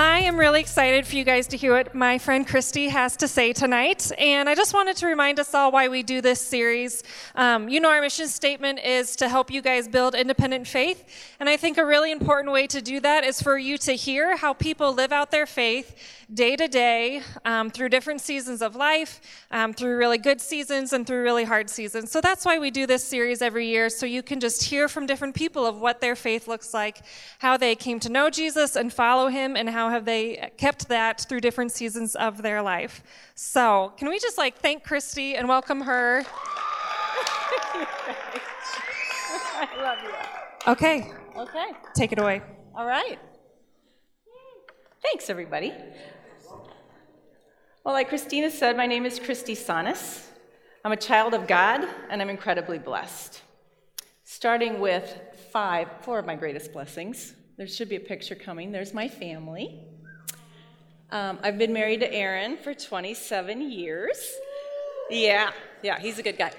I am really excited for you guys to hear what my friend Christie has to say tonight. And I just wanted to remind us all why we do this series. Um, you know, our mission statement is to help you guys build independent faith. And I think a really important way to do that is for you to hear how people live out their faith day to day um, through different seasons of life, um, through really good seasons and through really hard seasons. So that's why we do this series every year, so you can just hear from different people of what their faith looks like, how they came to know Jesus and follow him, and how have they kept that through different seasons of their life. So, can we just like thank Christie and welcome her? I love you. Okay, Okay. take it away. All right. Thanks, everybody. Well, like Christina said, my name is Christie Sannes. I'm a child of God, and I'm incredibly blessed. Starting with five, four of my greatest blessings. There should be a picture coming. There's my family. Um, I've been married to Aaron for 27 years. Yeah, yeah, he's a good guy.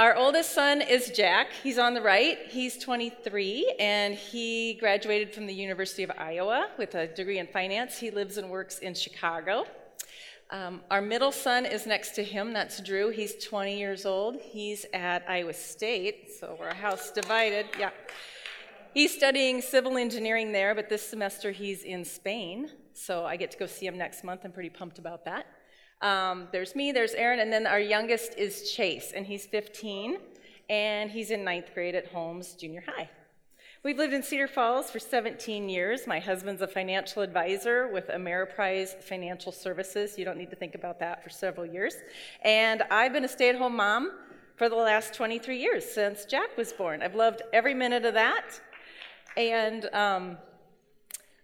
Our oldest son is Jack. He's on the right. He's 23, and he graduated from the University of Iowa with a degree in finance. He lives and works in Chicago. Um, our middle son is next to him. That's Drew. He's 20 years old. He's at Iowa State, so we're a house divided. Yeah. He's studying civil engineering there, but this semester he's in Spain, so I get to go see him next month. I'm pretty pumped about that. Um, there's me, there's Aaron, and then our youngest is Chase, and he's 15, and he's in ninth grade at Holmes Junior High. We've lived in Cedar Falls for 17 years. My husband's a financial advisor with Ameriprise Financial Services. You don't need to think about that for several years. And I've been a stay at home mom for the last 23 years since Jack was born. I've loved every minute of that. And um,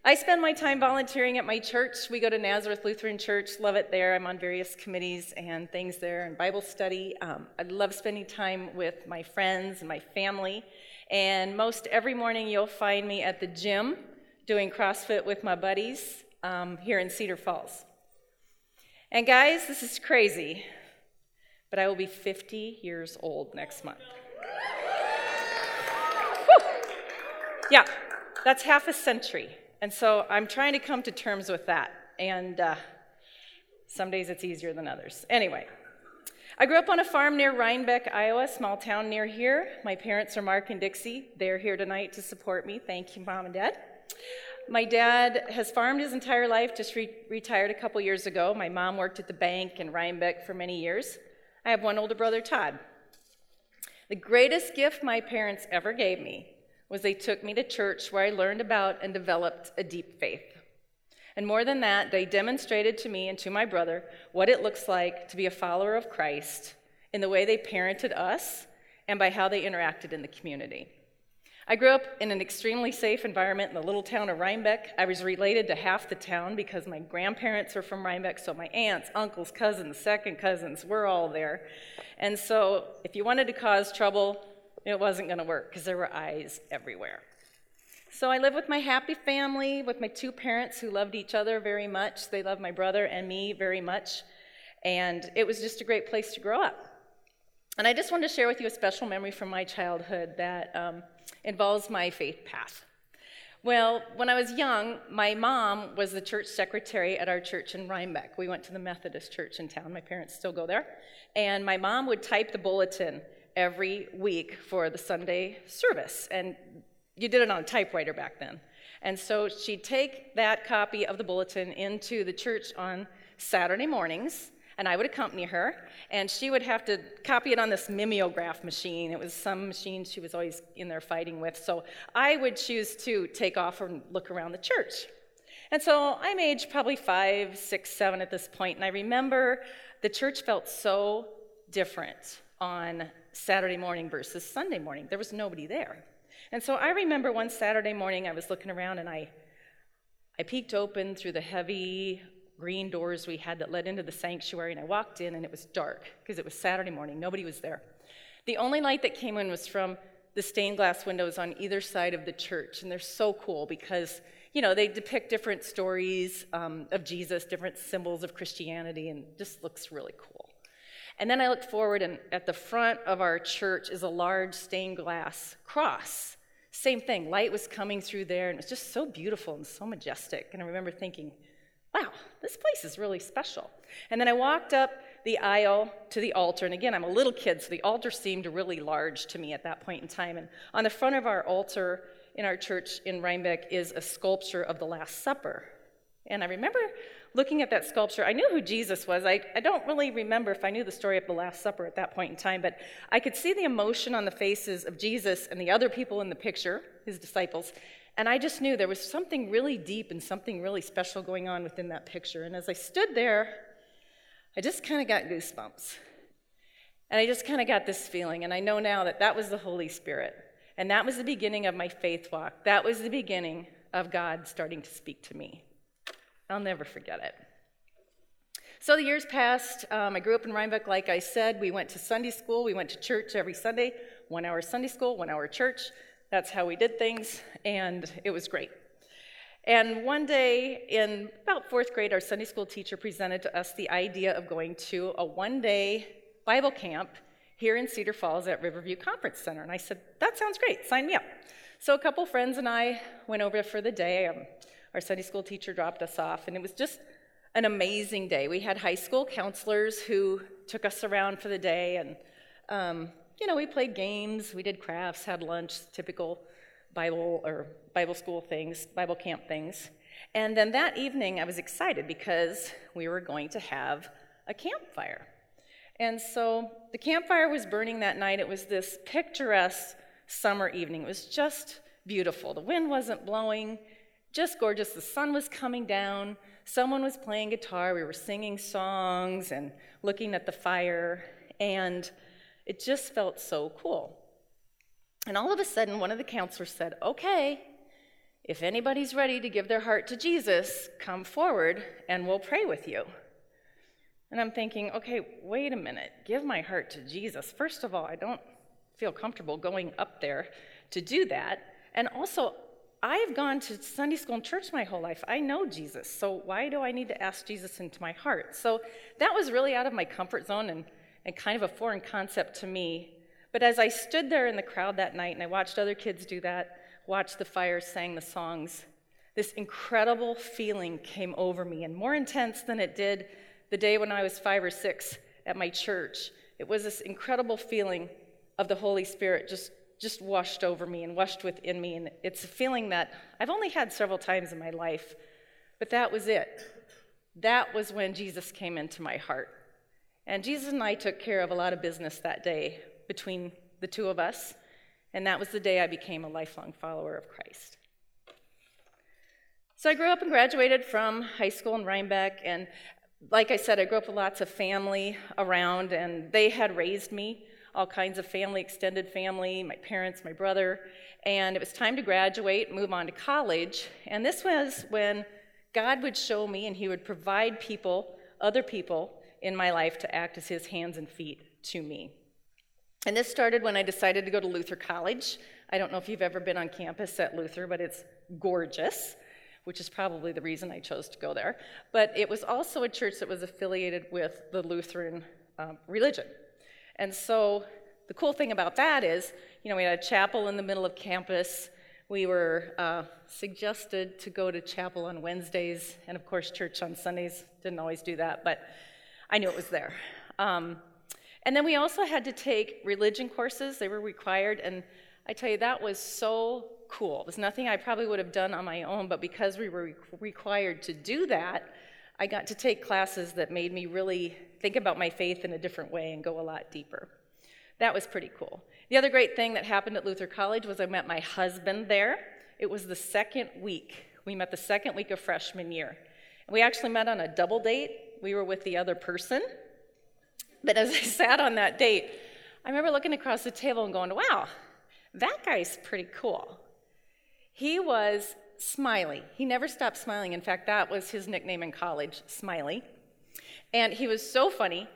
I spend my time volunteering at my church. We go to Nazareth Lutheran Church, love it there. I'm on various committees and things there and Bible study. Um, I love spending time with my friends and my family. And most every morning you'll find me at the gym doing CrossFit with my buddies um, here in Cedar Falls. And guys, this is crazy, but I will be 50 years old next month. Yeah, that's half a century. And so I'm trying to come to terms with that. And uh, some days it's easier than others. Anyway, I grew up on a farm near Reinbeck, Iowa, small town near here. My parents are Mark and Dixie. They're here tonight to support me. Thank you, Mom and Dad. My dad has farmed his entire life, just re- retired a couple years ago. My mom worked at the bank in Reinbeck for many years. I have one older brother, Todd. The greatest gift my parents ever gave me was they took me to church where I learned about and developed a deep faith. And more than that, they demonstrated to me and to my brother what it looks like to be a follower of Christ in the way they parented us and by how they interacted in the community. I grew up in an extremely safe environment in the little town of Reinbeck. I was related to half the town because my grandparents are from Reinbeck, so my aunts, uncles, cousins, second cousins, we're all there. And so if you wanted to cause trouble, it wasn't going to work because there were eyes everywhere. So I live with my happy family, with my two parents who loved each other very much. They loved my brother and me very much. And it was just a great place to grow up. And I just wanted to share with you a special memory from my childhood that um, involves my faith path. Well, when I was young, my mom was the church secretary at our church in Reinbeck. We went to the Methodist church in town. My parents still go there. And my mom would type the bulletin every week for the Sunday service. And you did it on a typewriter back then. And so she'd take that copy of the bulletin into the church on Saturday mornings, and I would accompany her, and she would have to copy it on this mimeograph machine. It was some machine she was always in there fighting with. So I would choose to take off and look around the church. And so I'm age probably five, six, seven at this point, and I remember the church felt so different on Saturday morning versus Sunday morning. There was nobody there. And so I remember one Saturday morning I was looking around and I, I peeked open through the heavy green doors we had that led into the sanctuary and I walked in and it was dark because it was Saturday morning. Nobody was there. The only light that came in was from the stained glass windows on either side of the church. And they're so cool because, you know, they depict different stories um, of Jesus, different symbols of Christianity, and just looks really cool. And then I looked forward, and at the front of our church is a large stained glass cross Same thing, light was coming through there, and it was just so beautiful and so majestic. And I remember thinking, wow, this place is really special. And then I walked up the aisle to the altar, and again, I'm a little kid, so the altar seemed really large to me at that point in time. And on the front of our altar in our church in Reinbeck is a sculpture of the Last Supper. And I remember looking at that sculpture, I knew who Jesus was. I, I don't really remember if I knew the story of the Last Supper at that point in time, but I could see the emotion on the faces of Jesus and the other people in the picture, his disciples. And I just knew there was something really deep and something really special going on within that picture. And as I stood there, I just kind of got goosebumps. And I just kind of got this feeling. And I know now that that was the Holy Spirit. And that was the beginning of my faith walk. That was the beginning of God starting to speak to me. I'll never forget it. So the years passed. Um, I grew up in Reinbeck, like I said. We went to Sunday school. We went to church every Sunday. One hour Sunday school, one hour church. That's how we did things, and it was great. And one day in about fourth grade, our Sunday school teacher presented to us the idea of going to a one day Bible camp here in Cedar Falls at Riverview Conference Center. And I said, That sounds great, sign me up. So a couple friends and I went over for the day. Um, our Sunday school teacher dropped us off, and it was just an amazing day. We had high school counselors who took us around for the day, and um, you know, we played games, we did crafts, had lunch, typical Bible or Bible school things, Bible camp things. And then that evening, I was excited because we were going to have a campfire. And so the campfire was burning that night. It was this picturesque summer evening. It was just beautiful. The wind wasn't blowing, just gorgeous. The sun was coming down. Someone was playing guitar. We were singing songs and looking at the fire. And it just felt so cool. And all of a sudden, one of the counselors said, Okay, if anybody's ready to give their heart to Jesus, come forward and we'll pray with you. And I'm thinking, okay, wait a minute, give my heart to Jesus. First of all, I don't feel comfortable going up there to do that. And also, I've gone to Sunday school and church my whole life. I know Jesus. So why do I need to ask Jesus into my heart? So that was really out of my comfort zone and, and kind of a foreign concept to me. But as I stood there in the crowd that night and I watched other kids do that, watched the fire, sang the songs, this incredible feeling came over me, and more intense than it did the day when I was five or six at my church. It was this incredible feeling of the Holy Spirit just just washed over me and washed within me. And it's a feeling that I've only had several times in my life, but that was it. That was when Jesus came into my heart. And Jesus and I took care of a lot of business that day between the two of us. And that was the day I became a lifelong follower of Christ. So I grew up and graduated from high school in Reinbeck. And like I said, I grew up with lots of family around, and they had raised me all kinds of family, extended family, my parents, my brother. And it was time to graduate, move on to college. And this was when God would show me and He would provide people, other people in my life to act as His hands and feet to me. And this started when I decided to go to Luther College. I don't know if you've ever been on campus at Luther, but it's gorgeous, which is probably the reason I chose to go there. But it was also a church that was affiliated with the Lutheran um, religion. And so the cool thing about that is, you know, we had a chapel in the middle of campus. We were uh, suggested to go to chapel on Wednesdays, and of course, church on Sundays. Didn't always do that, but I knew it was there. Um, and then we also had to take religion courses, they were required, and I tell you, that was so cool. It was nothing I probably would have done on my own, but because we were re- required to do that, I got to take classes that made me really think about my faith in a different way and go a lot deeper. That was pretty cool. The other great thing that happened at Luther College was I met my husband there. It was the second week. We met the second week of freshman year. We actually met on a double date. We were with the other person. But as I sat on that date, I remember looking across the table and going, wow, that guy's pretty cool. He was Smiley. He never stopped smiling. In fact, that was his nickname in college, Smiley. And he was so funny,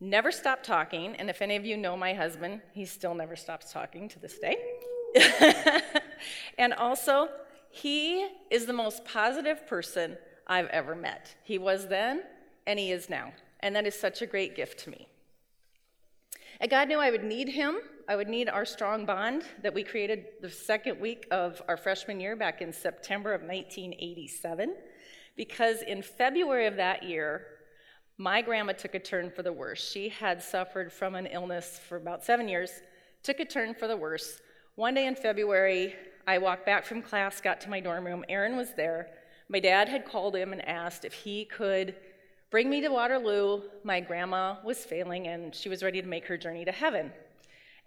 never stopped talking. And if any of you know my husband, he still never stops talking to this day. and also, he is the most positive person I've ever met. He was then, and he is now. And that is such a great gift to me. And God knew I would need him I would need our strong bond that we created the second week of our freshman year back in September of 1987. Because in February of that year, my grandma took a turn for the worse. She had suffered from an illness for about seven years, took a turn for the worse. One day in February, I walked back from class, got to my dorm room. Aaron was there. My dad had called him and asked if he could bring me to Waterloo. My grandma was failing and she was ready to make her journey to heaven.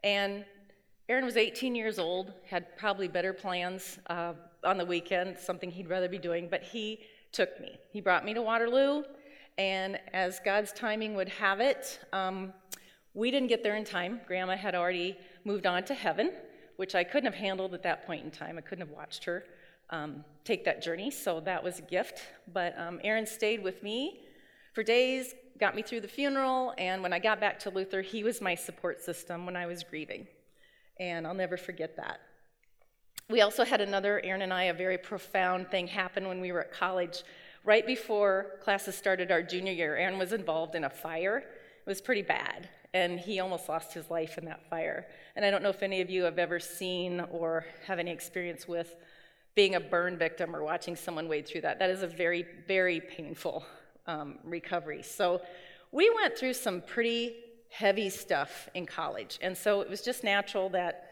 And Aaron was 18 years old, had probably better plans uh, on the weekend, something he'd rather be doing, but he took me. He brought me to Waterloo. And as God's timing would have it, um, we didn't get there in time. Grandma had already moved on to heaven, which I couldn't have handled at that point in time. I couldn't have watched her um, take that journey, so that was a gift. But um, Aaron stayed with me for days, got me through the funeral, and when I got back to Luther, he was my support system when I was grieving. And I'll never forget that. We also had another, Aaron and I, a very profound thing happen when we were at college. Right before classes started our junior year, Aaron was involved in a fire. It was pretty bad, and he almost lost his life in that fire. And I don't know if any of you have ever seen or have any experience with being a burn victim or watching someone wade through that. That is a very, very painful um, recovery. So we went through some pretty heavy stuff in college, and so it was just natural that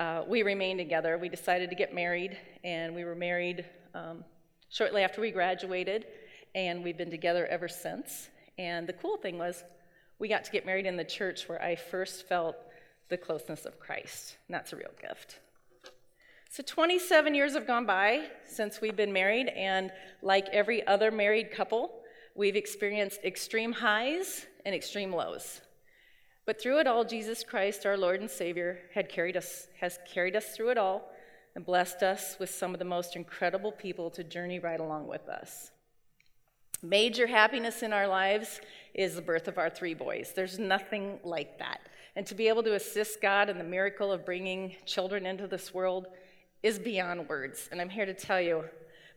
uh, we remained together. We decided to get married, and we were married. Um, shortly after we graduated, and we've been together ever since. And the cool thing was, we got to get married in the church where I first felt the closeness of Christ, and that's a real gift. So, 27 years have gone by since we've been married, and like every other married couple, we've experienced extreme highs and extreme lows. But through it all, Jesus Christ, our Lord and Savior, had carried us, has carried us through it all and blessed us with some of the most incredible people to journey right along with us. Major happiness in our lives is the birth of our three boys. There's nothing like that. And to be able to assist God in the miracle of bringing children into this world is beyond words. And I'm here to tell you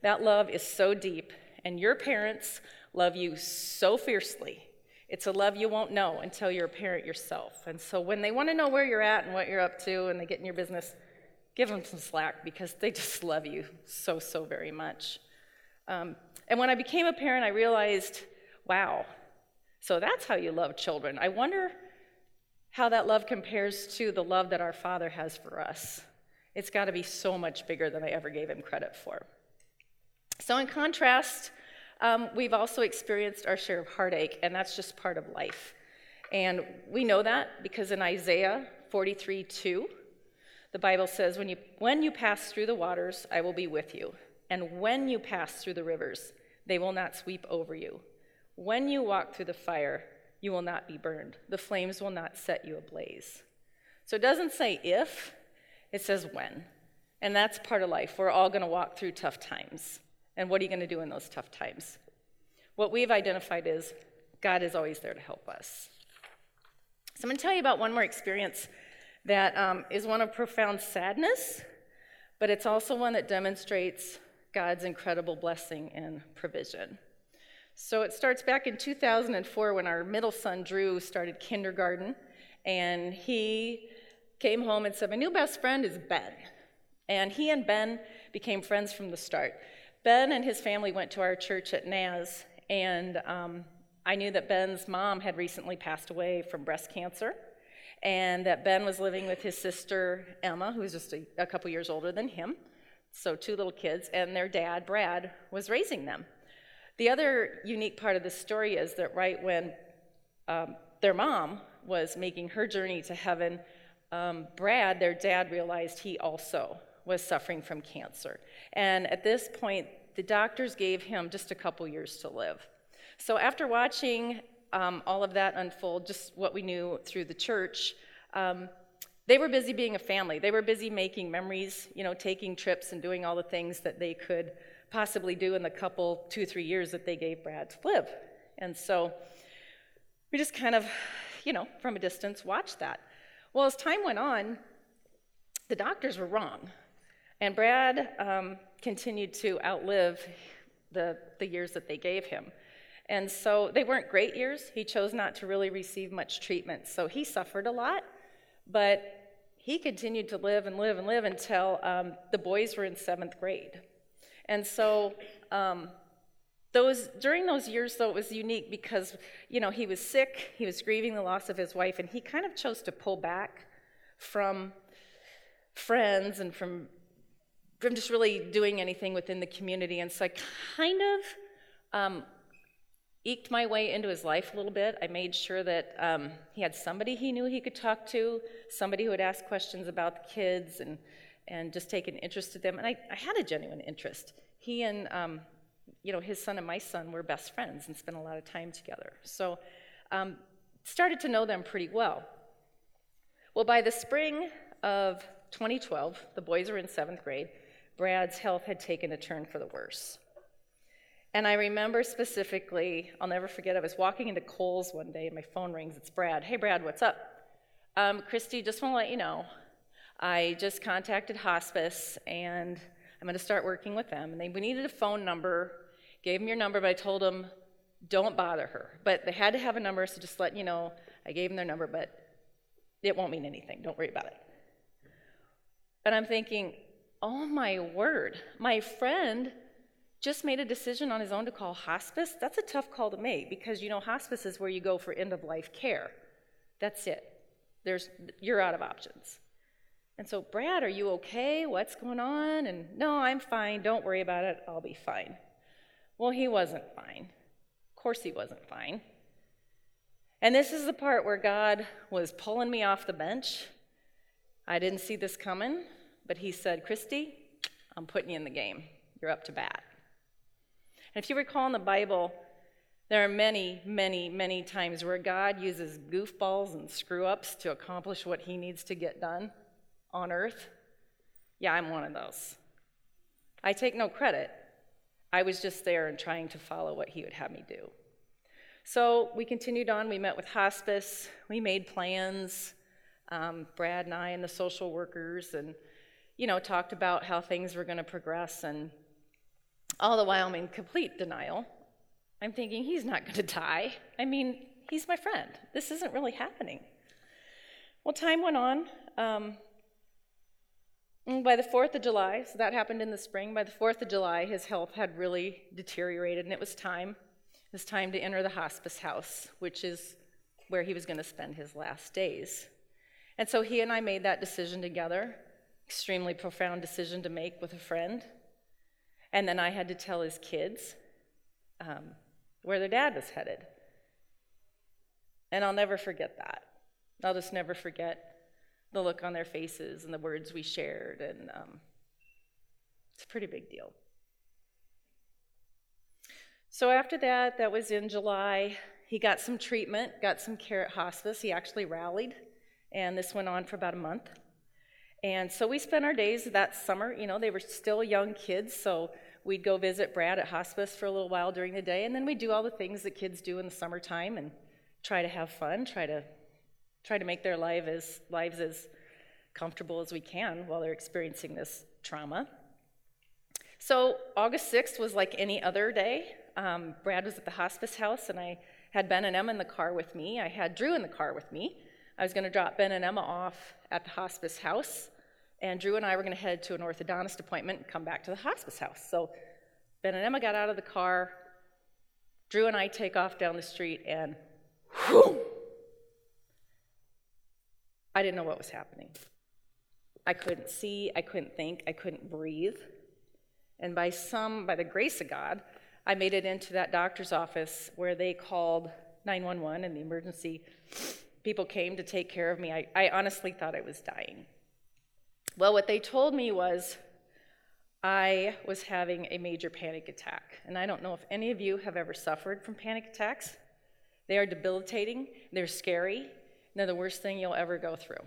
that love is so deep, and your parents love you so fiercely. It's a love you won't know until you're a parent yourself. And so when they want to know where you're at and what you're up to and they get in your business, give them some slack because they just love you so, so very much. Um, and when I became a parent, I realized, wow, so that's how you love children. I wonder how that love compares to the love that our Father has for us. It's got to be so much bigger than I ever gave him credit for. So, in contrast, um, we've also experienced our share of heartache, and that's just part of life. And we know that because in Isaiah 43 2, the Bible says, when you, when you pass through the waters, I will be with you. And when you pass through the rivers, they will not sweep over you. When you walk through the fire, you will not be burned. The flames will not set you ablaze. So it doesn't say if, it says when. And that's part of life. We're all going to walk through tough times. And what are you going to do in those tough times? What we've identified is God is always there to help us. So I'm going to tell you about one more experience that um, is one of profound sadness, but it's also one that demonstrates God's incredible blessing and provision. So it starts back in 2004 when our middle son, Drew, started kindergarten, and he came home and said, My new best friend is Ben. And he and Ben became friends from the start. Ben and his family went to our church at Naz, and um, I knew that Ben's mom had recently passed away from breast cancer and that Ben was living with his sister Emma, who's just a, a couple years older than him. So, two little kids, and their dad, Brad, was raising them. The other unique part of the story is that right when um, their mom was making her journey to heaven, um, Brad, their dad, realized he also was suffering from cancer. And at this point, the doctors gave him just a couple years to live. So, after watching um, all of that unfold, just what we knew through the church, um, they were busy being a family. They were busy making memories, you know, taking trips and doing all the things that they could possibly do in the couple, two, three years that they gave Brad to live. And so we just kind of, you know, from a distance watched that. Well, as time went on, the doctors were wrong. And Brad um, continued to outlive the, the years that they gave him. And so they weren't great years. He chose not to really receive much treatment. So he suffered a lot. But he continued to live and live and live until um, the boys were in seventh grade. And so um, those during those years though it was unique because you know he was sick he was grieving the loss of his wife and he kind of chose to pull back from friends and from from just really doing anything within the community and so i kind of um, eked my way into his life a little bit i made sure that um, he had somebody he knew he could talk to somebody who would ask questions about the kids and and just take an interest in them and i, I had a genuine interest he and um, you know, his son and my son were best friends and spent a lot of time together. So, um, started to know them pretty well. Well, by the spring of 2012, the boys are in seventh grade. Brad's health had taken a turn for the worse. And I remember specifically, I'll never forget, I was walking into Kohl's one day and my phone rings. It's Brad. Hey, Brad, what's up? Um, Christie, just want to let you know, I just contacted hospice and I'm going to start working with them. And they we needed a phone number Gave them your number, but I told them, don't bother her. But they had to have a number, so just let you know, I gave them their number, but it won't mean anything. Don't worry about it. And I'm thinking, oh my word, my friend just made a decision on his own to call hospice. That's a tough call to make because you know hospice is where you go for end of life care. That's it. There's you're out of options. And so, Brad, are you okay? What's going on? And no, I'm fine. Don't worry about it. I'll be fine. Well, he wasn't fine. Of course, he wasn't fine. And this is the part where God was pulling me off the bench. I didn't see this coming, but he said, Christie, I'm putting you in the game. You're up to bat. And if you recall in the Bible, there are many, many, many times where God uses goofballs and screw ups to accomplish what he needs to get done on earth. Yeah, I'm one of those. I take no credit, I was just there and trying to follow what he would have me do. So we continued on. We met with hospice. We made plans. Um, Brad and I and the social workers, and you know, talked about how things were going to progress. And all the while, I'm in complete denial. I'm thinking he's not going to die. I mean, he's my friend. This isn't really happening. Well, time went on. Um, by the 4th of July, so that happened in the spring, by the 4th of July, his health had really deteriorated, and it was time. It was time to enter the hospice house, which is where he was going to spend his last days. And so he and I made that decision together, extremely profound decision to make with a friend. And then I had to tell his kids um, where their dad was headed. And I'll never forget that. I'll just never forget the look on their faces and the words we shared, and um, it's a pretty big deal. So after that, that was in July. He got some treatment, got some care at hospice. He actually rallied, and this went on for about a month. And so we spent our days that summer. You know, they were still young kids, so we'd go visit Brad at hospice for a little while during the day, and then we'd do all the things that kids do in the summertime and try to have fun, try to try to make their life as, lives as comfortable as we can while they're experiencing this trauma. So, August 6th was like any other day. Um, Brad was at the hospice house, and I had Ben and Emma in the car with me. I had Drew in the car with me. I was going to drop Ben and Emma off at the hospice house, and Drew and I were going to head to an orthodontist appointment and come back to the hospice house. So, Ben and Emma got out of the car. Drew and I take off down the street, and I didn't know what was happening. I couldn't see, I couldn't think, I couldn't breathe. And by some, by the grace of God, I made it into that doctor's office where they called 911 and the emergency people came to take care of me. I, I honestly thought I was dying. Well, what they told me was I was having a major panic attack. And I don't know if any of you have ever suffered from panic attacks. They are debilitating, they're scary, they're the worst thing you'll ever go through.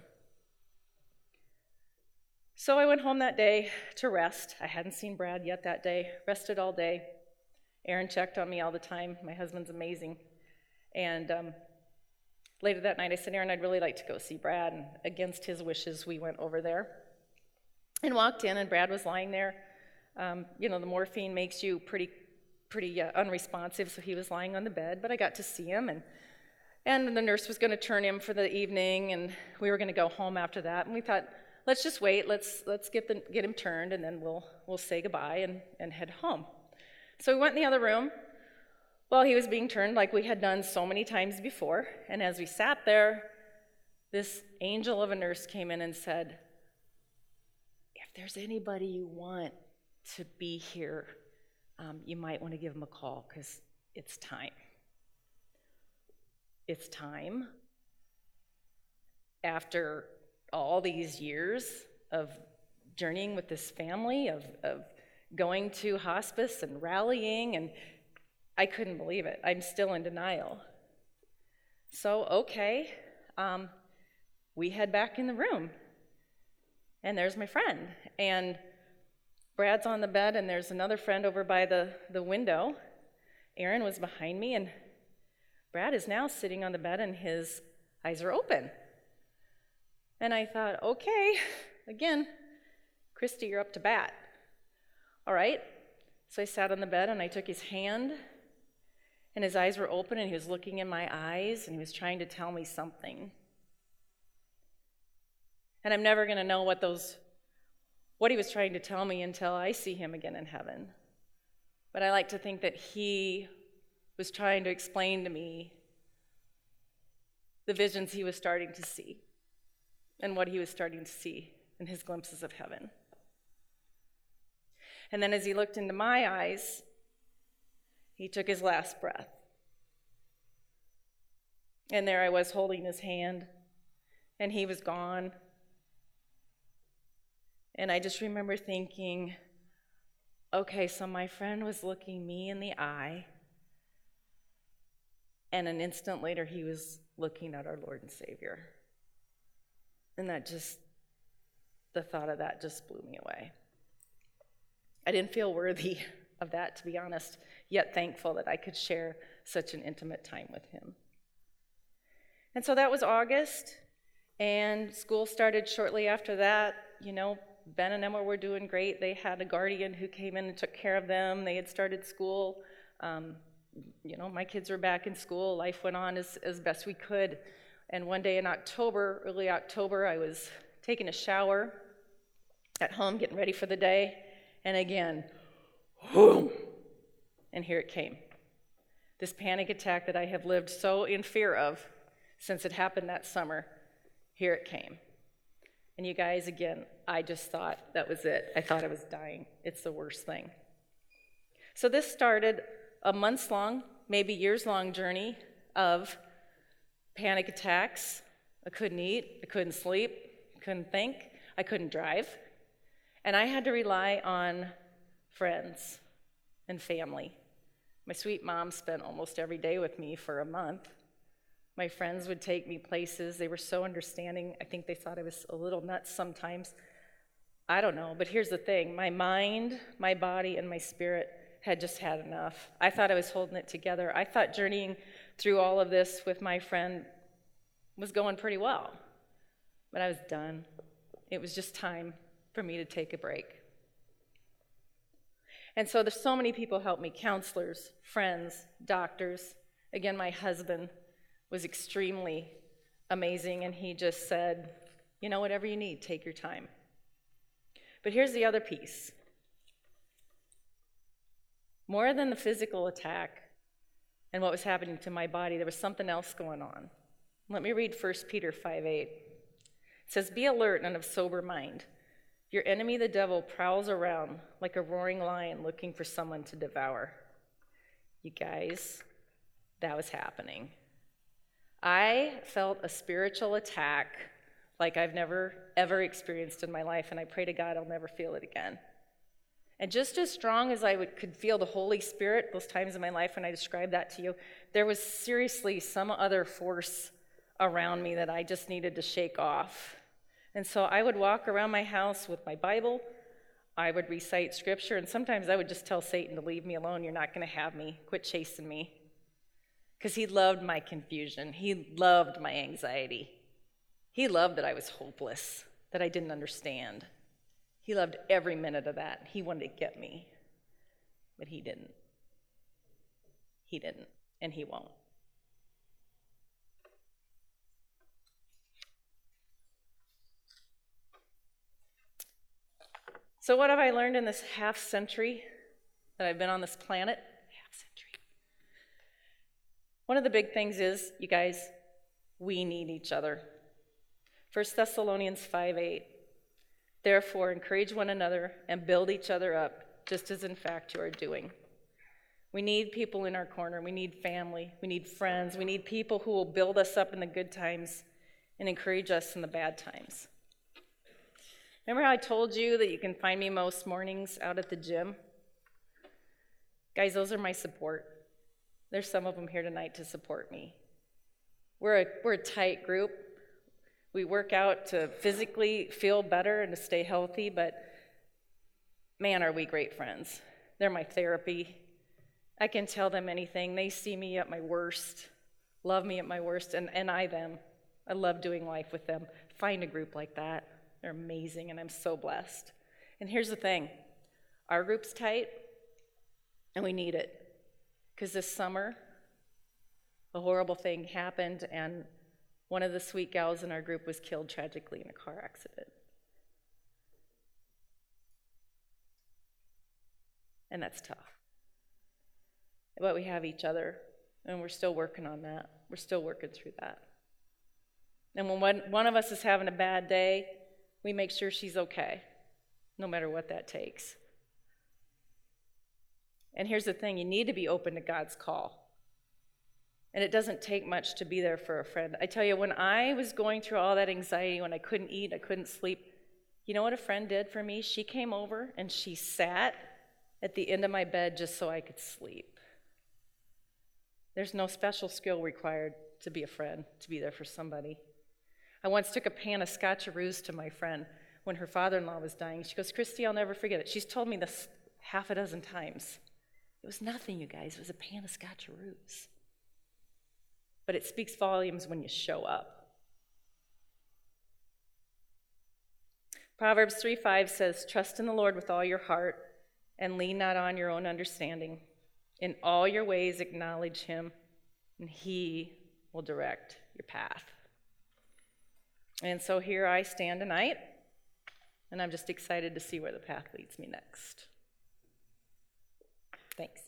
So I went home that day to rest. I hadn't seen Brad yet that day, rested all day. Aaron checked on me all the time. My husband's amazing. And um, later that night, I said, Aaron, I'd really like to go see Brad. And against his wishes, we went over there and walked in, and Brad was lying there. Um, you know, the morphine makes you pretty, pretty uh, unresponsive, so he was lying on the bed, but I got to see him and And the nurse was going to turn him for the evening, and we were going to go home after that. And we thought, let's just wait. Let's let's get the, get him turned, and then we'll we'll say goodbye and, and head home. So we went in the other room. Well, he was being turned like we had done so many times before. And as we sat there, this angel of a nurse came in and said, "If there's anybody you want to be here, um, you might want to give him a call because it's time." it's time after all these years of journeying with this family, of, of going to hospice and rallying, and I couldn't believe it. I'm still in denial. So, okay, um, we head back in the room, and there's my friend. And Brad's on the bed, and there's another friend over by the, the window. Aaron was behind me, and Brad is now sitting on the bed and his eyes are open. And I thought, okay, again, Christie, you're up to bat. All right. So I sat on the bed and I took his hand, and his eyes were open, and he was looking in my eyes, and he was trying to tell me something. And I'm never going to know what those what he was trying to tell me until I see him again in heaven. But I like to think that he was trying to explain to me the visions he was starting to see and what he was starting to see in his glimpses of heaven. And then as he looked into my eyes, he took his last breath. And there I was holding his hand, and he was gone. And I just remember thinking, okay, so my friend was looking me in the eye and an instant later, he was looking at our Lord and Savior. And that just, the thought of that just blew me away. I didn't feel worthy of that, to be honest, yet thankful that I could share such an intimate time with him. And so that was August, and school started shortly after that. You know, Ben and Emma were doing great. They had a guardian who came in and took care of them. They had started school. Um, you know, my kids were back in school. Life went on as, as best we could. And one day in October, early October, I was taking a shower at home, getting ready for the day. And again, boom, and here it came. This panic attack that I have lived so in fear of since it happened that summer, here it came. And you guys, again, I just thought that was it. I thought I was dying. It's the worst thing. So this started a months long, maybe years long journey of panic attacks. I couldn't eat, I couldn't sleep, I couldn't think, I couldn't drive. And I had to rely on friends and family. My sweet mom spent almost every day with me for a month. My friends would take me places. They were so understanding. I think they thought I was a little nuts sometimes. I don't know, but here's the thing my mind, my body, and my spirit had just had enough. I thought I was holding it together. I thought journeying through all of this with my friend was going pretty well. But I was done. It was just time for me to take a break. And so there's so many people helped me counselors, friends, doctors. Again, my husband was extremely amazing, and he just said, you know, whatever you need, take your time. But here's the other piece more than the physical attack and what was happening to my body, there was something else going on. Let me read 1 Peter 5 8. It says, Be alert and of sober mind. Your enemy, the devil, prowls around like a roaring lion looking for someone to devour. You guys, that was happening. I felt a spiritual attack like I've never, ever experienced in my life, and I pray to God I'll never feel it again. And just as strong as I would, could feel the Holy Spirit, those times in my life when I described that to you, there was seriously some other force around me that I just needed to shake off. And so I would walk around my house with my Bible. I would recite scripture, and sometimes I would just tell Satan to leave me alone. You're not going to have me. Quit chasing me. Because he loved my confusion, he loved my anxiety. He loved that I was hopeless, that I didn't understand. He loved every minute of that. He wanted to get me, but he didn't. He didn't, and he won't. So, what have I learned in this half century that I've been on this planet? Half century. One of the big things is, you guys, we need each other. 1 Thessalonians 5 8. Therefore, encourage one another and build each other up, just as in fact you are doing. We need people in our corner. We need family. We need friends. We need people who will build us up in the good times and encourage us in the bad times. Remember how I told you that you can find me most mornings out at the gym? Guys, those are my support. There's some of them here tonight to support me. We're a, we're a tight group. We work out to physically feel better and to stay healthy, but man, are we great friends. They're my therapy. I can tell them anything. They see me at my worst, love me at my worst, and, and I them. I love doing life with them. Find a group like that. They're amazing, and I'm so blessed. And here's the thing our group's tight, and we need it. Because this summer, a horrible thing happened, and one of the sweet gals in our group was killed tragically in a car accident. And that's tough. But we have each other, and we're still working on that. We're still working through that. And when one, one of us is having a bad day, we make sure she's okay, no matter what that takes. And here's the thing you need to be open to God's call. And it doesn't take much to be there for a friend. I tell you, when I was going through all that anxiety, when I couldn't eat, I couldn't sleep, you know what a friend did for me? She came over and she sat at the end of my bed just so I could sleep. There's no special skill required to be a friend, to be there for somebody. I once took a pan of scotcheroos to my friend when her father in law was dying. She goes, Christie, I'll never forget it. She's told me this half a dozen times. It was nothing, you guys. It was a pan of scotcheroos. But it speaks volumes when you show up. Proverbs 3 5 says, Trust in the Lord with all your heart and lean not on your own understanding. In all your ways, acknowledge him, and he will direct your path. And so here I stand tonight, and I'm just excited to see where the path leads me next. Thanks.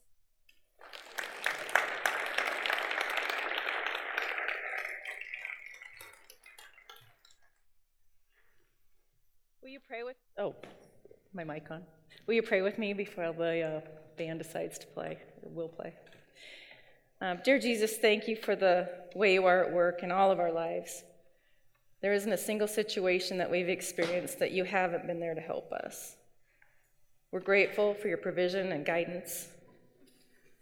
Will you pray with? Oh, my mic on. Will you pray with me before the uh, band decides to play or will play? Um, dear Jesus, thank you for the way you are at work in all of our lives. There isn't a single situation that we've experienced that you haven't been there to help us. We're grateful for your provision and guidance.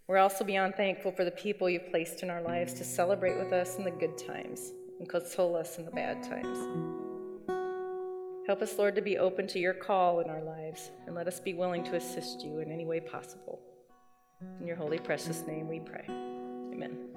We're also beyond thankful for the people you've placed in our lives to celebrate with us in the good times and console us in the bad times. Help us, Lord, to be open to your call in our lives and let us be willing to assist you in any way possible. In your holy, precious name we pray. Amen.